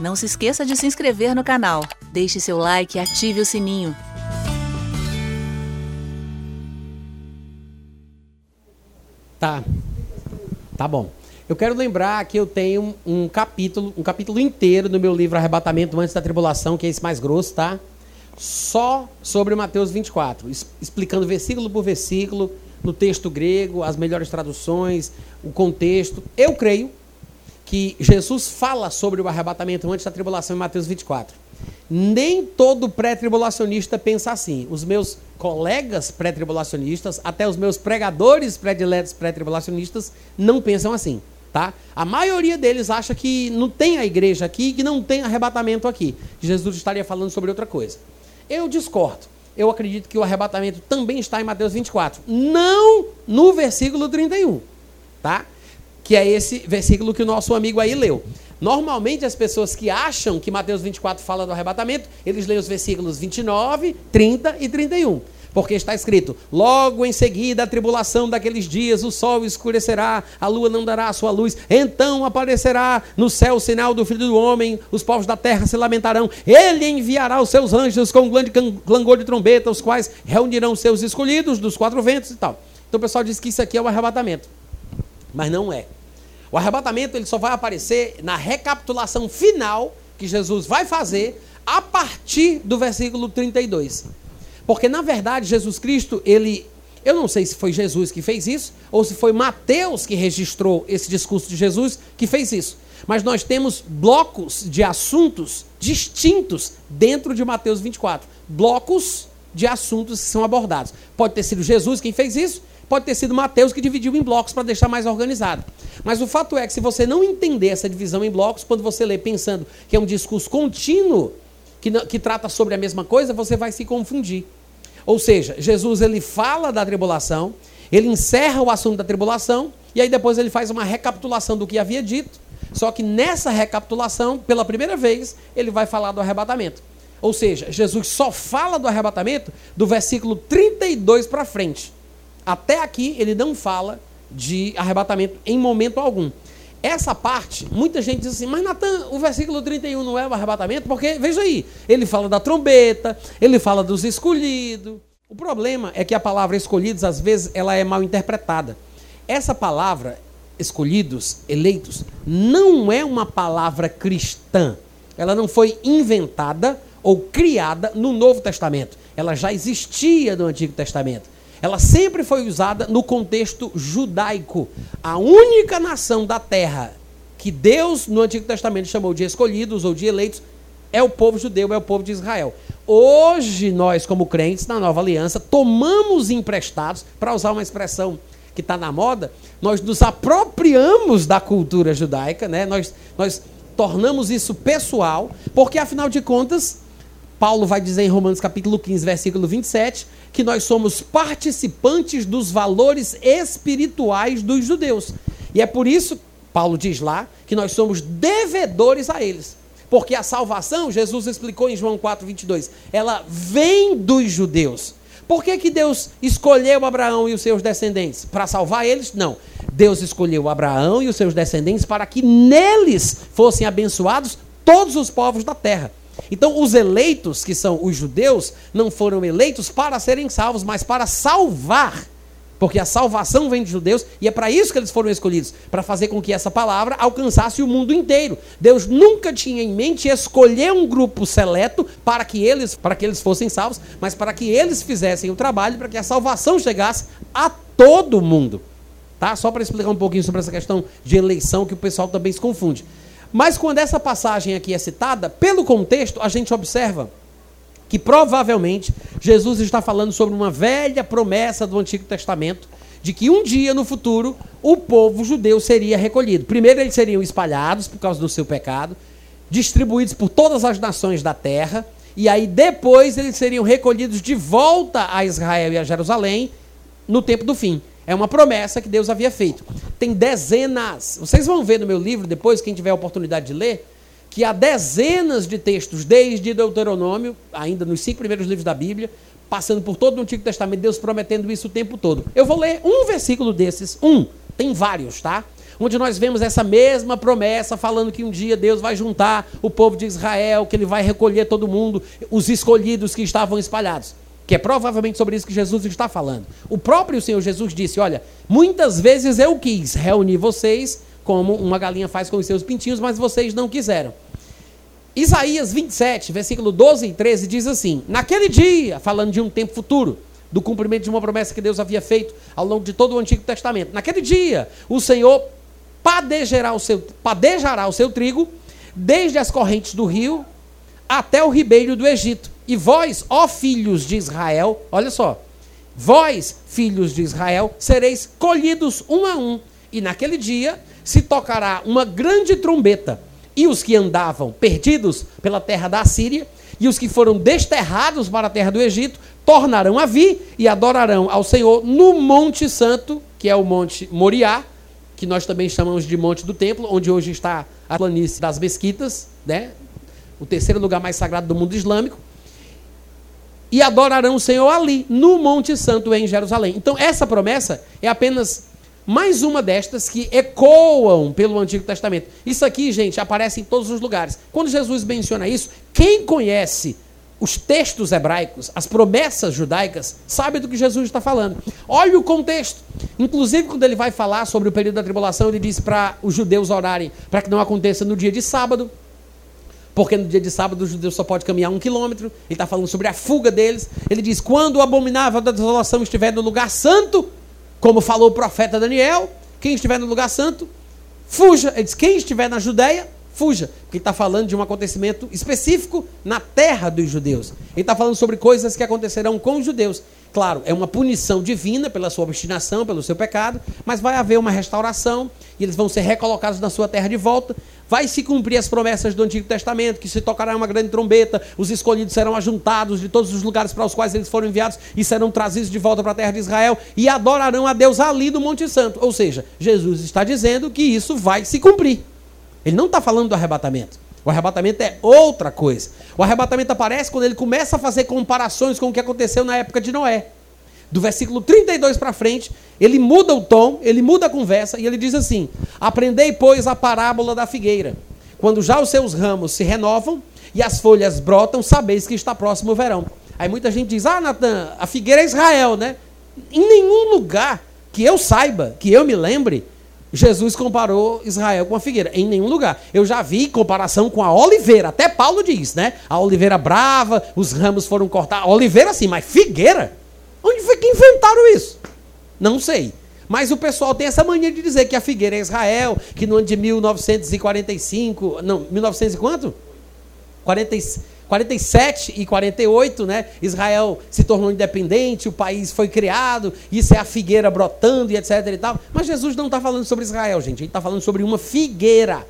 Não se esqueça de se inscrever no canal, deixe seu like e ative o sininho. Tá. Tá bom. Eu quero lembrar que eu tenho um capítulo, um capítulo inteiro no meu livro Arrebatamento Antes da Tribulação, que é esse mais grosso, tá? Só sobre Mateus 24, explicando versículo por versículo, no texto grego, as melhores traduções, o contexto. Eu creio que Jesus fala sobre o arrebatamento antes da tribulação em Mateus 24. Nem todo pré-tribulacionista pensa assim. Os meus colegas pré-tribulacionistas, até os meus pregadores prediletos pré-tribulacionistas, não pensam assim. Tá? A maioria deles acha que não tem a igreja aqui, que não tem arrebatamento aqui. Jesus estaria falando sobre outra coisa. Eu discordo. Eu acredito que o arrebatamento também está em Mateus 24, não no versículo 31, tá? Que é esse versículo que o nosso amigo aí leu. Normalmente as pessoas que acham que Mateus 24 fala do arrebatamento, eles leem os versículos 29, 30 e 31. Porque está escrito: Logo em seguida a tribulação daqueles dias, o sol escurecerá, a lua não dará a sua luz, então aparecerá no céu o sinal do Filho do Homem, os povos da terra se lamentarão, ele enviará os seus anjos com um grande clangor de trombeta, os quais reunirão seus escolhidos dos quatro ventos e tal. Então o pessoal diz que isso aqui é o arrebatamento. Mas não é. O arrebatamento ele só vai aparecer na recapitulação final que Jesus vai fazer a partir do versículo 32. Porque na verdade Jesus Cristo, ele eu não sei se foi Jesus que fez isso ou se foi Mateus que registrou esse discurso de Jesus que fez isso. Mas nós temos blocos de assuntos distintos dentro de Mateus 24. Blocos de assuntos que são abordados. Pode ter sido Jesus quem fez isso, pode ter sido Mateus que dividiu em blocos para deixar mais organizado. Mas o fato é que se você não entender essa divisão em blocos, quando você lê pensando que é um discurso contínuo que, que trata sobre a mesma coisa, você vai se confundir. Ou seja, Jesus ele fala da tribulação, ele encerra o assunto da tribulação e aí depois ele faz uma recapitulação do que havia dito. Só que nessa recapitulação, pela primeira vez, ele vai falar do arrebatamento. Ou seja, Jesus só fala do arrebatamento do versículo 32 para frente. Até aqui ele não fala de arrebatamento em momento algum. Essa parte, muita gente diz assim, mas Natan, o versículo 31 não é o arrebatamento, porque, veja aí, ele fala da trombeta, ele fala dos escolhidos. O problema é que a palavra escolhidos, às vezes, ela é mal interpretada. Essa palavra, escolhidos, eleitos, não é uma palavra cristã. Ela não foi inventada ou criada no Novo Testamento. Ela já existia no Antigo Testamento ela sempre foi usada no contexto judaico. A única nação da terra que Deus no Antigo Testamento chamou de escolhidos ou de eleitos é o povo judeu, é o povo de Israel. Hoje, nós, como crentes na nova aliança, tomamos emprestados, para usar uma expressão que está na moda, nós nos apropriamos da cultura judaica, né? nós, nós tornamos isso pessoal, porque afinal de contas, Paulo vai dizer em Romanos capítulo 15, versículo 27, que nós somos participantes dos valores espirituais dos judeus. E é por isso, Paulo diz lá, que nós somos devedores a eles. Porque a salvação, Jesus explicou em João 4, 22, ela vem dos judeus. Por que, que Deus escolheu Abraão e os seus descendentes? Para salvar eles? Não. Deus escolheu Abraão e os seus descendentes para que neles fossem abençoados todos os povos da terra. Então, os eleitos, que são os judeus, não foram eleitos para serem salvos, mas para salvar. Porque a salvação vem de judeus e é para isso que eles foram escolhidos para fazer com que essa palavra alcançasse o mundo inteiro. Deus nunca tinha em mente escolher um grupo seleto para que eles, para que eles fossem salvos, mas para que eles fizessem o trabalho para que a salvação chegasse a todo mundo. Tá? Só para explicar um pouquinho sobre essa questão de eleição que o pessoal também se confunde. Mas quando essa passagem aqui é citada, pelo contexto, a gente observa que provavelmente Jesus está falando sobre uma velha promessa do Antigo Testamento de que um dia no futuro o povo judeu seria recolhido. Primeiro eles seriam espalhados por causa do seu pecado, distribuídos por todas as nações da terra, e aí depois eles seriam recolhidos de volta a Israel e a Jerusalém no tempo do fim. É uma promessa que Deus havia feito. Tem dezenas. Vocês vão ver no meu livro, depois, quem tiver a oportunidade de ler, que há dezenas de textos, desde Deuteronômio, ainda nos cinco primeiros livros da Bíblia, passando por todo o Antigo Testamento, Deus prometendo isso o tempo todo. Eu vou ler um versículo desses, um, tem vários, tá? onde nós vemos essa mesma promessa falando que um dia Deus vai juntar o povo de Israel, que ele vai recolher todo mundo, os escolhidos que estavam espalhados. Que é provavelmente sobre isso que Jesus está falando. O próprio Senhor Jesus disse: Olha, muitas vezes eu quis reunir vocês, como uma galinha faz com os seus pintinhos, mas vocês não quiseram. Isaías 27, versículo 12 e 13 diz assim: Naquele dia, falando de um tempo futuro, do cumprimento de uma promessa que Deus havia feito ao longo de todo o Antigo Testamento. Naquele dia, o Senhor padejará o seu, padejará o seu trigo desde as correntes do rio até o ribeiro do Egito. E vós, ó filhos de Israel, olha só, vós, filhos de Israel, sereis colhidos um a um. E naquele dia se tocará uma grande trombeta, e os que andavam perdidos pela terra da Síria, e os que foram desterrados para a terra do Egito, tornarão a vir e adorarão ao Senhor no Monte Santo, que é o Monte Moriá, que nós também chamamos de Monte do Templo, onde hoje está a planície das Mesquitas, né? o terceiro lugar mais sagrado do mundo islâmico. E adorarão o Senhor ali, no Monte Santo em Jerusalém. Então, essa promessa é apenas mais uma destas que ecoam pelo Antigo Testamento. Isso aqui, gente, aparece em todos os lugares. Quando Jesus menciona isso, quem conhece os textos hebraicos, as promessas judaicas, sabe do que Jesus está falando. Olha o contexto. Inclusive, quando ele vai falar sobre o período da tribulação, ele diz para os judeus orarem para que não aconteça no dia de sábado, porque no dia de sábado os judeus só podem caminhar um quilômetro. Ele está falando sobre a fuga deles. Ele diz: quando o abominável da desolação estiver no lugar santo, como falou o profeta Daniel, quem estiver no lugar santo, fuja. Ele diz: quem estiver na Judéia, fuja, porque está falando de um acontecimento específico na terra dos judeus. Ele está falando sobre coisas que acontecerão com os judeus. Claro, é uma punição divina pela sua obstinação, pelo seu pecado, mas vai haver uma restauração e eles vão ser recolocados na sua terra de volta. Vai se cumprir as promessas do Antigo Testamento, que se tocará uma grande trombeta, os escolhidos serão ajuntados de todos os lugares para os quais eles foram enviados e serão trazidos de volta para a terra de Israel e adorarão a Deus ali no Monte Santo. Ou seja, Jesus está dizendo que isso vai se cumprir. Ele não está falando do arrebatamento. O arrebatamento é outra coisa. O arrebatamento aparece quando ele começa a fazer comparações com o que aconteceu na época de Noé. Do versículo 32 para frente, ele muda o tom, ele muda a conversa e ele diz assim: Aprendei, pois, a parábola da figueira. Quando já os seus ramos se renovam e as folhas brotam, sabeis que está próximo o verão. Aí muita gente diz: Ah, Natan, a figueira é Israel, né? Em nenhum lugar que eu saiba, que eu me lembre, Jesus comparou Israel com a figueira. Em nenhum lugar. Eu já vi comparação com a oliveira. Até Paulo diz, né? A oliveira brava, os ramos foram cortados. Oliveira sim, mas figueira? Que inventaram isso? Não sei. Mas o pessoal tem essa mania de dizer que a figueira é Israel, que no ano de 1945. Não, 1900 e quanto? 45. 47 e 48, né? Israel se tornou independente, o país foi criado, isso é a figueira brotando e etc e tal. Mas Jesus não está falando sobre Israel, gente. Ele está falando sobre uma figueira.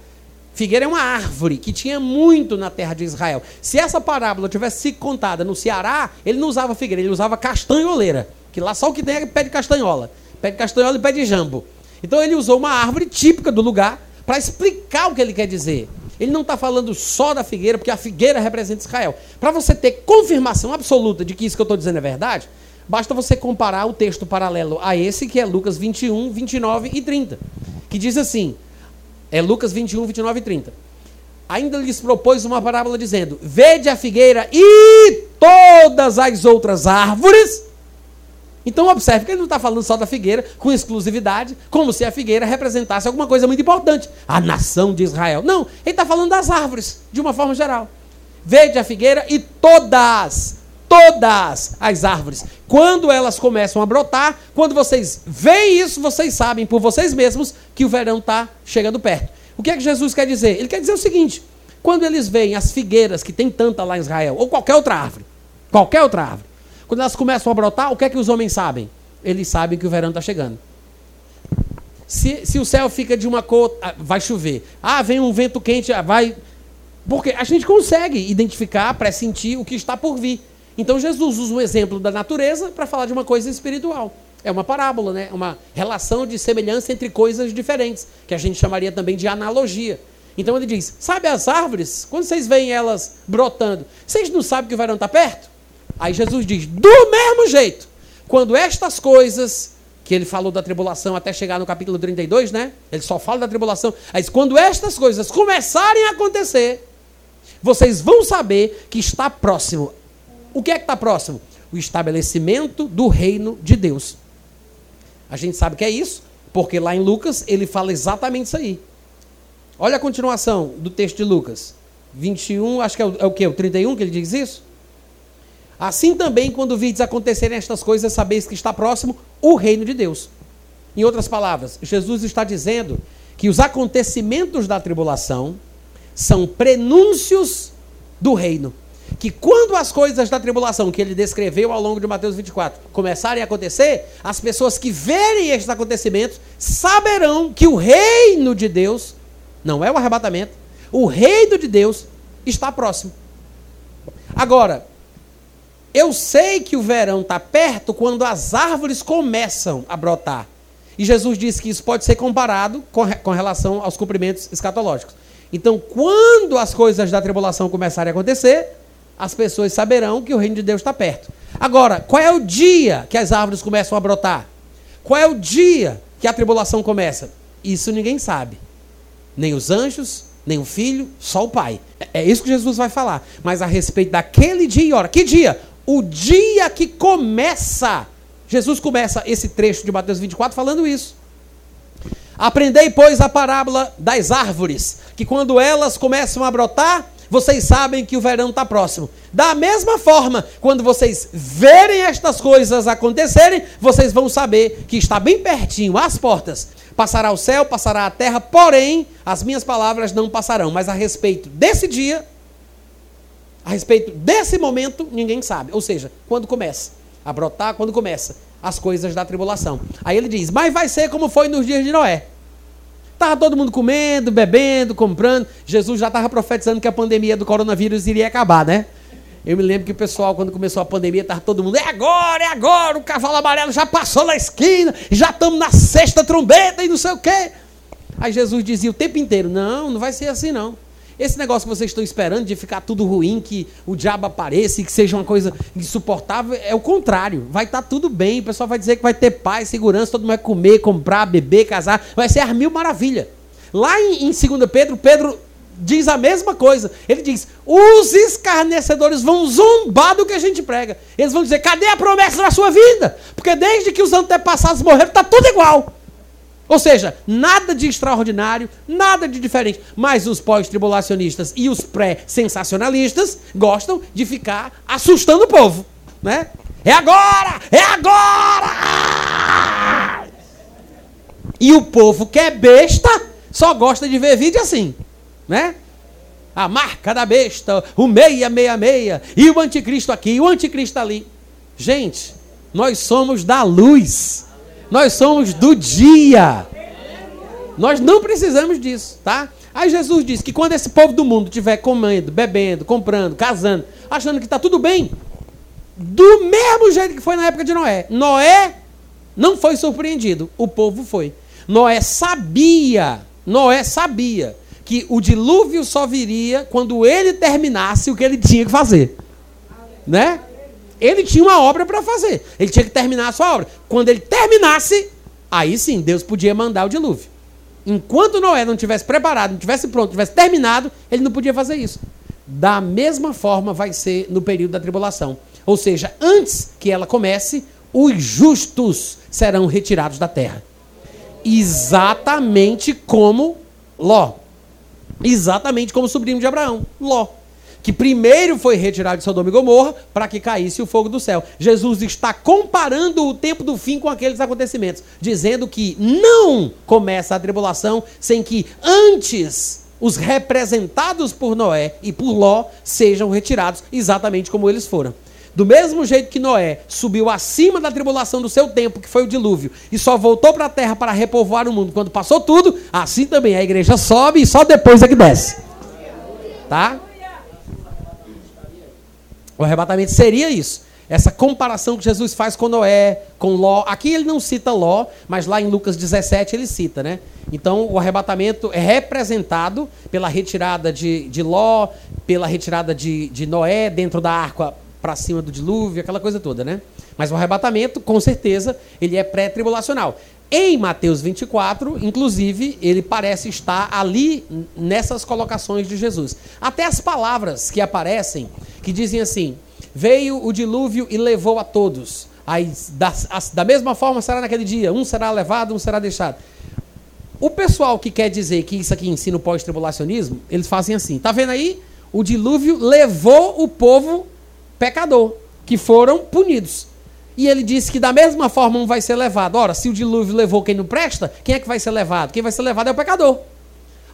Figueira é uma árvore que tinha muito na terra de Israel. Se essa parábola tivesse sido contada no Ceará, ele não usava figueira, ele usava castanholeira. Que lá só o que tem é pé de castanhola. Pé de castanhola e pé de jambo. Então ele usou uma árvore típica do lugar para explicar o que ele quer dizer. Ele não está falando só da figueira, porque a figueira representa Israel. Para você ter confirmação absoluta de que isso que eu estou dizendo é verdade, basta você comparar o texto paralelo a esse, que é Lucas 21, 29 e 30. Que diz assim: é Lucas 21, 29 e 30. Ainda lhes propôs uma parábola dizendo: Vede a figueira e todas as outras árvores então observe que ele não está falando só da figueira com exclusividade, como se a figueira representasse alguma coisa muito importante, a nação de Israel. Não, ele está falando das árvores, de uma forma geral. Vede a figueira e todas, todas as árvores. Quando elas começam a brotar, quando vocês veem isso, vocês sabem por vocês mesmos que o verão está chegando perto. O que é que Jesus quer dizer? Ele quer dizer o seguinte: quando eles veem as figueiras que tem tanta lá em Israel, ou qualquer outra árvore, qualquer outra árvore, quando elas começam a brotar, o que é que os homens sabem? Eles sabem que o verão está chegando. Se, se o céu fica de uma cor, ah, vai chover. Ah, vem um vento quente, ah, vai. Porque a gente consegue identificar, pressentir o que está por vir. Então Jesus usa um exemplo da natureza para falar de uma coisa espiritual. É uma parábola, né? uma relação de semelhança entre coisas diferentes, que a gente chamaria também de analogia. Então ele diz: Sabe as árvores? Quando vocês veem elas brotando, vocês não sabem que o verão está perto? Aí Jesus diz: do mesmo jeito, quando estas coisas que ele falou da tribulação até chegar no capítulo 32, né? Ele só fala da tribulação. Aí, quando estas coisas começarem a acontecer, vocês vão saber que está próximo. O que é que está próximo? O estabelecimento do reino de Deus. A gente sabe que é isso, porque lá em Lucas ele fala exatamente isso aí. Olha a continuação do texto de Lucas. 21, acho que é o, é o que? O 31 que ele diz isso? Assim também, quando vides acontecerem estas coisas, sabeis que está próximo o reino de Deus. Em outras palavras, Jesus está dizendo que os acontecimentos da tribulação são prenúncios do reino. Que quando as coisas da tribulação que ele descreveu ao longo de Mateus 24 começarem a acontecer, as pessoas que verem estes acontecimentos saberão que o reino de Deus, não é o arrebatamento, o reino de Deus está próximo. Agora, eu sei que o verão está perto quando as árvores começam a brotar. E Jesus disse que isso pode ser comparado com, com relação aos cumprimentos escatológicos. Então, quando as coisas da tribulação começarem a acontecer, as pessoas saberão que o reino de Deus está perto. Agora, qual é o dia que as árvores começam a brotar? Qual é o dia que a tribulação começa? Isso ninguém sabe. Nem os anjos, nem o filho, só o pai. É isso que Jesus vai falar. Mas a respeito daquele dia e hora. Que dia? O dia que começa. Jesus começa esse trecho de Mateus 24 falando isso. Aprendei, pois, a parábola das árvores, que quando elas começam a brotar, vocês sabem que o verão está próximo. Da mesma forma, quando vocês verem estas coisas acontecerem, vocês vão saber que está bem pertinho, às portas. Passará o céu, passará a terra, porém, as minhas palavras não passarão. Mas a respeito desse dia, a respeito desse momento, ninguém sabe. Ou seja, quando começa a brotar, quando começa as coisas da tribulação. Aí ele diz: Mas vai ser como foi nos dias de Noé. Estava todo mundo comendo, bebendo, comprando. Jesus já estava profetizando que a pandemia do coronavírus iria acabar, né? Eu me lembro que o pessoal, quando começou a pandemia, estava todo mundo, é agora, é agora, o cavalo amarelo já passou na esquina, já estamos na sexta trombeta e não sei o quê. Aí Jesus dizia o tempo inteiro: não, não vai ser assim não. Esse negócio que vocês estão esperando de ficar tudo ruim, que o diabo apareça e que seja uma coisa insuportável, é o contrário. Vai estar tá tudo bem, o pessoal vai dizer que vai ter paz, segurança, todo mundo vai comer, comprar, beber, casar. Vai ser as mil maravilha. Lá em, em 2 Pedro, Pedro diz a mesma coisa. Ele diz: os escarnecedores vão zombar do que a gente prega. Eles vão dizer: cadê a promessa da sua vida? Porque desde que os antepassados morreram, está tudo igual. Ou seja, nada de extraordinário, nada de diferente. Mas os pós-tribulacionistas e os pré-sensacionalistas gostam de ficar assustando o povo. Né? É agora! É agora! E o povo que é besta só gosta de ver vídeo assim. Né? A marca da besta, o 666, e o anticristo aqui, o anticristo ali. Gente, nós somos da luz. Nós somos do dia. Nós não precisamos disso, tá? Aí Jesus disse que quando esse povo do mundo estiver comendo, bebendo, comprando, casando, achando que está tudo bem, do mesmo jeito que foi na época de Noé. Noé não foi surpreendido, o povo foi. Noé sabia, Noé sabia que o dilúvio só viria quando ele terminasse o que ele tinha que fazer. Né? Ele tinha uma obra para fazer. Ele tinha que terminar a sua obra. Quando ele terminasse, aí sim, Deus podia mandar o dilúvio. Enquanto Noé não tivesse preparado, não tivesse pronto, não tivesse terminado, ele não podia fazer isso. Da mesma forma vai ser no período da tribulação. Ou seja, antes que ela comece, os justos serão retirados da terra. Exatamente como Ló. Exatamente como o sobrinho de Abraão, Ló que primeiro foi retirado de Sodoma e Gomorra para que caísse o fogo do céu. Jesus está comparando o tempo do fim com aqueles acontecimentos, dizendo que não começa a tribulação sem que antes os representados por Noé e por Ló sejam retirados exatamente como eles foram. Do mesmo jeito que Noé subiu acima da tribulação do seu tempo, que foi o dilúvio, e só voltou para a terra para repovoar o mundo quando passou tudo, assim também a igreja sobe e só depois é que desce. Tá? O arrebatamento seria isso. Essa comparação que Jesus faz com Noé, com Ló. Aqui ele não cita Ló, mas lá em Lucas 17 ele cita, né? Então o arrebatamento é representado pela retirada de, de Ló, pela retirada de, de Noé dentro da arca para cima do dilúvio, aquela coisa toda, né? Mas o arrebatamento, com certeza, ele é pré-tribulacional. Em Mateus 24, inclusive, ele parece estar ali nessas colocações de Jesus. Até as palavras que aparecem, que dizem assim: Veio o dilúvio e levou a todos. Aí, da, da mesma forma será naquele dia: um será levado, um será deixado. O pessoal que quer dizer que isso aqui ensina o pós-tribulacionismo, eles fazem assim: tá vendo aí? O dilúvio levou o povo pecador, que foram punidos. E ele disse que da mesma forma um vai ser levado. Ora, se o dilúvio levou quem não presta, quem é que vai ser levado? Quem vai ser levado é o pecador.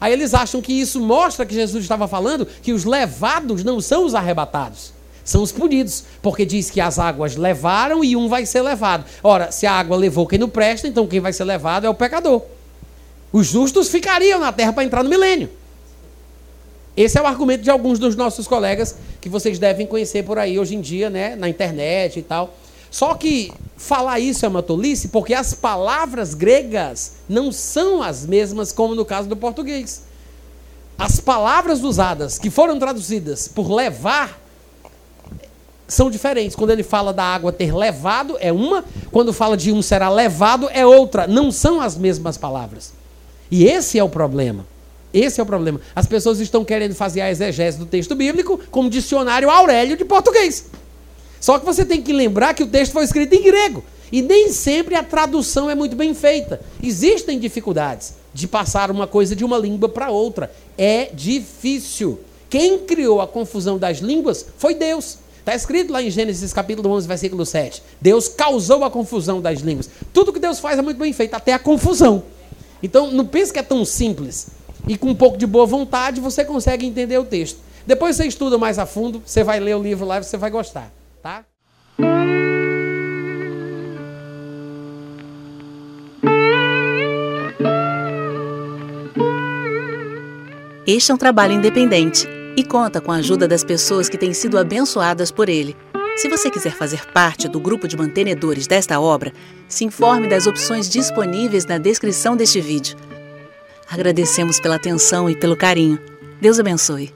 Aí eles acham que isso mostra que Jesus estava falando que os levados não são os arrebatados, são os punidos, porque diz que as águas levaram e um vai ser levado. Ora, se a água levou quem não presta, então quem vai ser levado é o pecador. Os justos ficariam na terra para entrar no milênio. Esse é o argumento de alguns dos nossos colegas que vocês devem conhecer por aí hoje em dia, né, na internet e tal. Só que falar isso é uma tolice porque as palavras gregas não são as mesmas como no caso do português. As palavras usadas, que foram traduzidas por levar, são diferentes. Quando ele fala da água ter levado, é uma. Quando fala de um será levado, é outra. Não são as mesmas palavras. E esse é o problema. Esse é o problema. As pessoas estão querendo fazer a exegese do texto bíblico como dicionário Aurélio de português. Só que você tem que lembrar que o texto foi escrito em grego. E nem sempre a tradução é muito bem feita. Existem dificuldades de passar uma coisa de uma língua para outra. É difícil. Quem criou a confusão das línguas foi Deus. Está escrito lá em Gênesis capítulo 11, versículo 7. Deus causou a confusão das línguas. Tudo que Deus faz é muito bem feito, até a confusão. Então, não pense que é tão simples. E com um pouco de boa vontade, você consegue entender o texto. Depois você estuda mais a fundo, você vai ler o livro lá e você vai gostar Este é um trabalho independente e conta com a ajuda das pessoas que têm sido abençoadas por ele. Se você quiser fazer parte do grupo de mantenedores desta obra, se informe das opções disponíveis na descrição deste vídeo. Agradecemos pela atenção e pelo carinho. Deus abençoe.